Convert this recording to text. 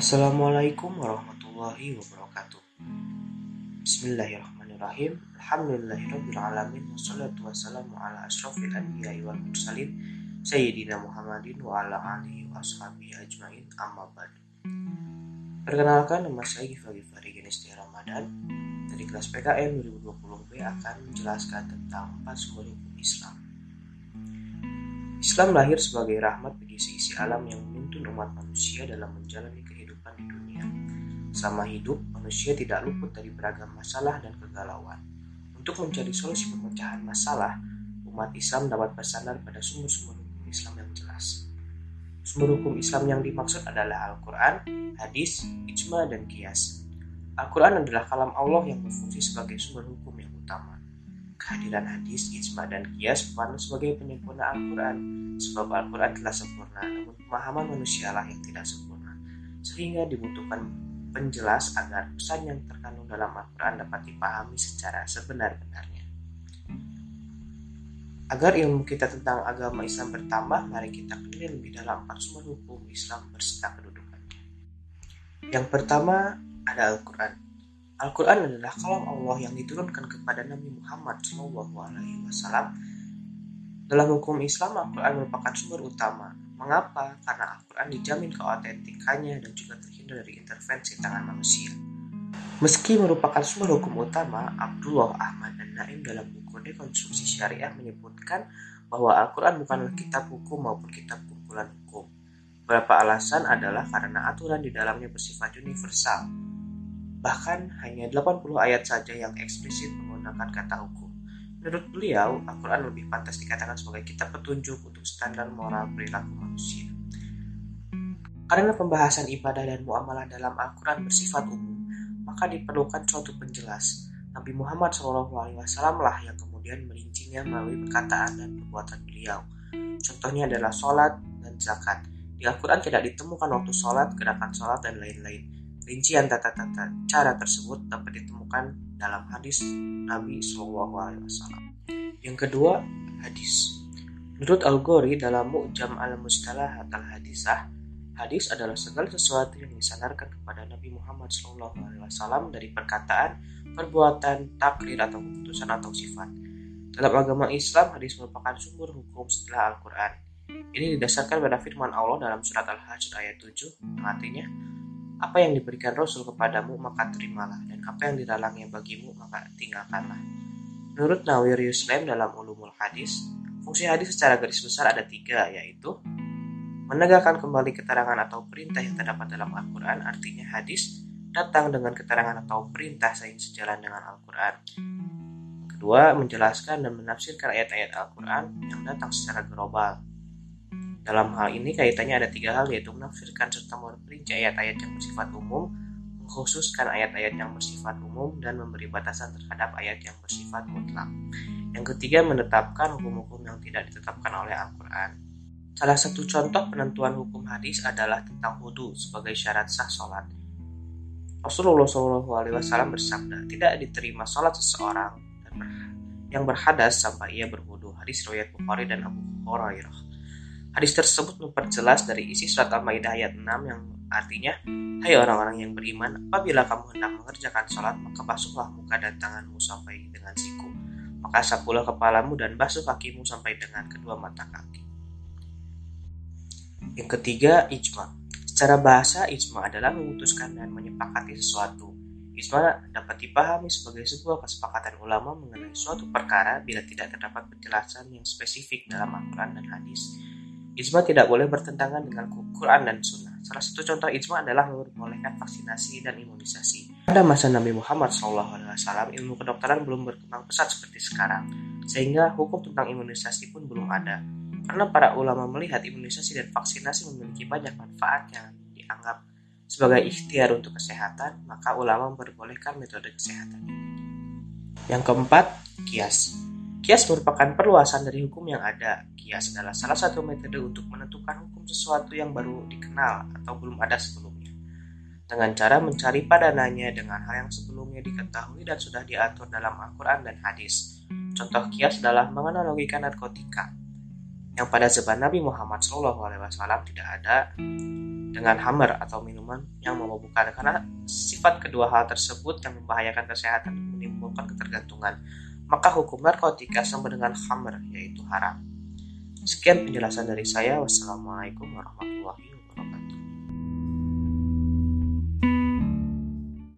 Assalamualaikum warahmatullahi wabarakatuh. Bismillahirrahmanirrahim. Alhamdulillahirrahmanirrahim Wassalatu wassalamu ala ashrafil anbiya wal mursalin Sayyidina Muhammadin wa ala alihi wa ashabihi ajmain. Amma ba'du. Perkenalkan nama saya Gifari Genesti Ramadan. Dari kelas PKM 2020B akan menjelaskan tentang empat sumber hukum Islam. Islam lahir sebagai rahmat bagi seisi alam yang menuntun umat manusia dalam menjalani kehidupan di dunia. Selama hidup, manusia tidak luput dari beragam masalah dan kegalauan. Untuk mencari solusi pemecahan masalah, umat Islam dapat bersandar pada sumber-sumber hukum Islam yang jelas. Sumber hukum Islam yang dimaksud adalah Al-Quran, hadis, ijma, dan kias. Al-Quran adalah kalam Allah yang berfungsi sebagai sumber hukum yang utama kehadiran hadis, ijma, dan kias bukan sebagai penyempurna Al-Quran, sebab Al-Quran telah sempurna, namun pemahaman manusialah yang tidak sempurna, sehingga dibutuhkan penjelas agar pesan yang terkandung dalam Al-Quran dapat dipahami secara sebenar-benarnya. Agar ilmu kita tentang agama Islam bertambah, mari kita kenal lebih dalam empat sumber hukum Islam berserta kedudukannya. Yang pertama ada Al-Quran. Al-Quran adalah kalam Allah yang diturunkan kepada Nabi Muhammad SAW. Dalam hukum Islam, Al-Quran merupakan sumber utama. Mengapa? Karena Al-Quran dijamin keautentikannya dan juga terhindar dari intervensi tangan manusia. Meski merupakan sumber hukum utama, Abdullah Ahmad dan Naim dalam buku Dekonstruksi Syariah menyebutkan bahwa Al-Quran bukanlah kitab hukum maupun kitab kumpulan hukum. Beberapa alasan adalah karena aturan di dalamnya bersifat universal, Bahkan hanya 80 ayat saja yang eksplisit menggunakan kata hukum. Menurut beliau, Al-Quran lebih pantas dikatakan sebagai kitab petunjuk untuk standar moral perilaku manusia. Karena pembahasan ibadah dan muamalah dalam Al-Quran bersifat umum, maka diperlukan suatu penjelas. Nabi Muhammad SAW lah yang kemudian merincinya melalui perkataan dan perbuatan beliau. Contohnya adalah sholat dan zakat. Di Al-Quran tidak ditemukan waktu sholat, gerakan sholat, dan lain-lain Rincian tata-tata cara tersebut dapat ditemukan dalam hadis Nabi SAW. Yang kedua, hadis. Menurut Al-Ghori dalam Mu'jam al-Mustalahat al-Hadisah, hadis adalah segala sesuatu yang disandarkan kepada Nabi Muhammad SAW dari perkataan, perbuatan, takrir atau keputusan atau sifat. Dalam agama Islam, hadis merupakan sumber hukum setelah Al-Quran. Ini didasarkan pada firman Allah dalam surat Al-Hajj ayat 7, yang artinya, apa yang diberikan Rasul kepadamu maka terimalah dan apa yang dilarangnya bagimu maka tinggalkanlah. Menurut Nawir Yuslim dalam Ulumul Hadis, fungsi hadis secara garis besar ada tiga yaitu menegakkan kembali keterangan atau perintah yang terdapat dalam Al-Quran artinya hadis datang dengan keterangan atau perintah sehingga sejalan dengan Al-Quran. Kedua, menjelaskan dan menafsirkan ayat-ayat Al-Quran yang datang secara global dalam hal ini kaitannya ada tiga hal yaitu menafsirkan serta memperinci ayat-ayat yang bersifat umum, mengkhususkan ayat-ayat yang bersifat umum dan memberi batasan terhadap ayat yang bersifat mutlak. Yang ketiga menetapkan hukum-hukum yang tidak ditetapkan oleh Al-Quran. Salah satu contoh penentuan hukum hadis adalah tentang wudhu sebagai syarat sah sholat. Rasulullah SAW bersabda, tidak diterima sholat seseorang yang berhadas sampai ia berwudhu. Hadis riwayat Bukhari dan Abu Hurairah. Hadis tersebut memperjelas dari isi surat Al-Maidah ayat 6 yang artinya, Hai orang-orang yang beriman, apabila kamu hendak mengerjakan sholat, maka basuhlah muka dan tanganmu sampai dengan siku. Maka sapulah kepalamu dan basuh kakimu sampai dengan kedua mata kaki. Yang ketiga, ijma. Secara bahasa, ijma adalah memutuskan dan menyepakati sesuatu. Ijma dapat dipahami sebagai sebuah kesepakatan ulama mengenai suatu perkara bila tidak terdapat penjelasan yang spesifik dalam Al-Quran dan hadis Ijma tidak boleh bertentangan dengan Quran dan Sunnah. Salah satu contoh ijma adalah memperbolehkan vaksinasi dan imunisasi. Pada masa Nabi Muhammad SAW, ilmu kedokteran belum berkembang pesat seperti sekarang, sehingga hukum tentang imunisasi pun belum ada. Karena para ulama melihat imunisasi dan vaksinasi memiliki banyak manfaat yang dianggap sebagai ikhtiar untuk kesehatan, maka ulama memperbolehkan metode kesehatan. Yang keempat, kias. Kias merupakan perluasan dari hukum yang ada. Kias adalah salah satu metode untuk menentukan hukum sesuatu yang baru dikenal atau belum ada sebelumnya. Dengan cara mencari padanannya dengan hal yang sebelumnya diketahui dan sudah diatur dalam Al-Quran dan hadis. Contoh kias adalah menganalogikan narkotika. yang pada zaman Nabi Muhammad SAW tidak ada dengan hammer atau minuman yang memabukkan karena sifat kedua hal tersebut yang membahayakan kesehatan menimbulkan ketergantungan maka hukum narkotika sama dengan hammer yaitu haram. Sekian penjelasan dari saya. Wassalamualaikum warahmatullahi wabarakatuh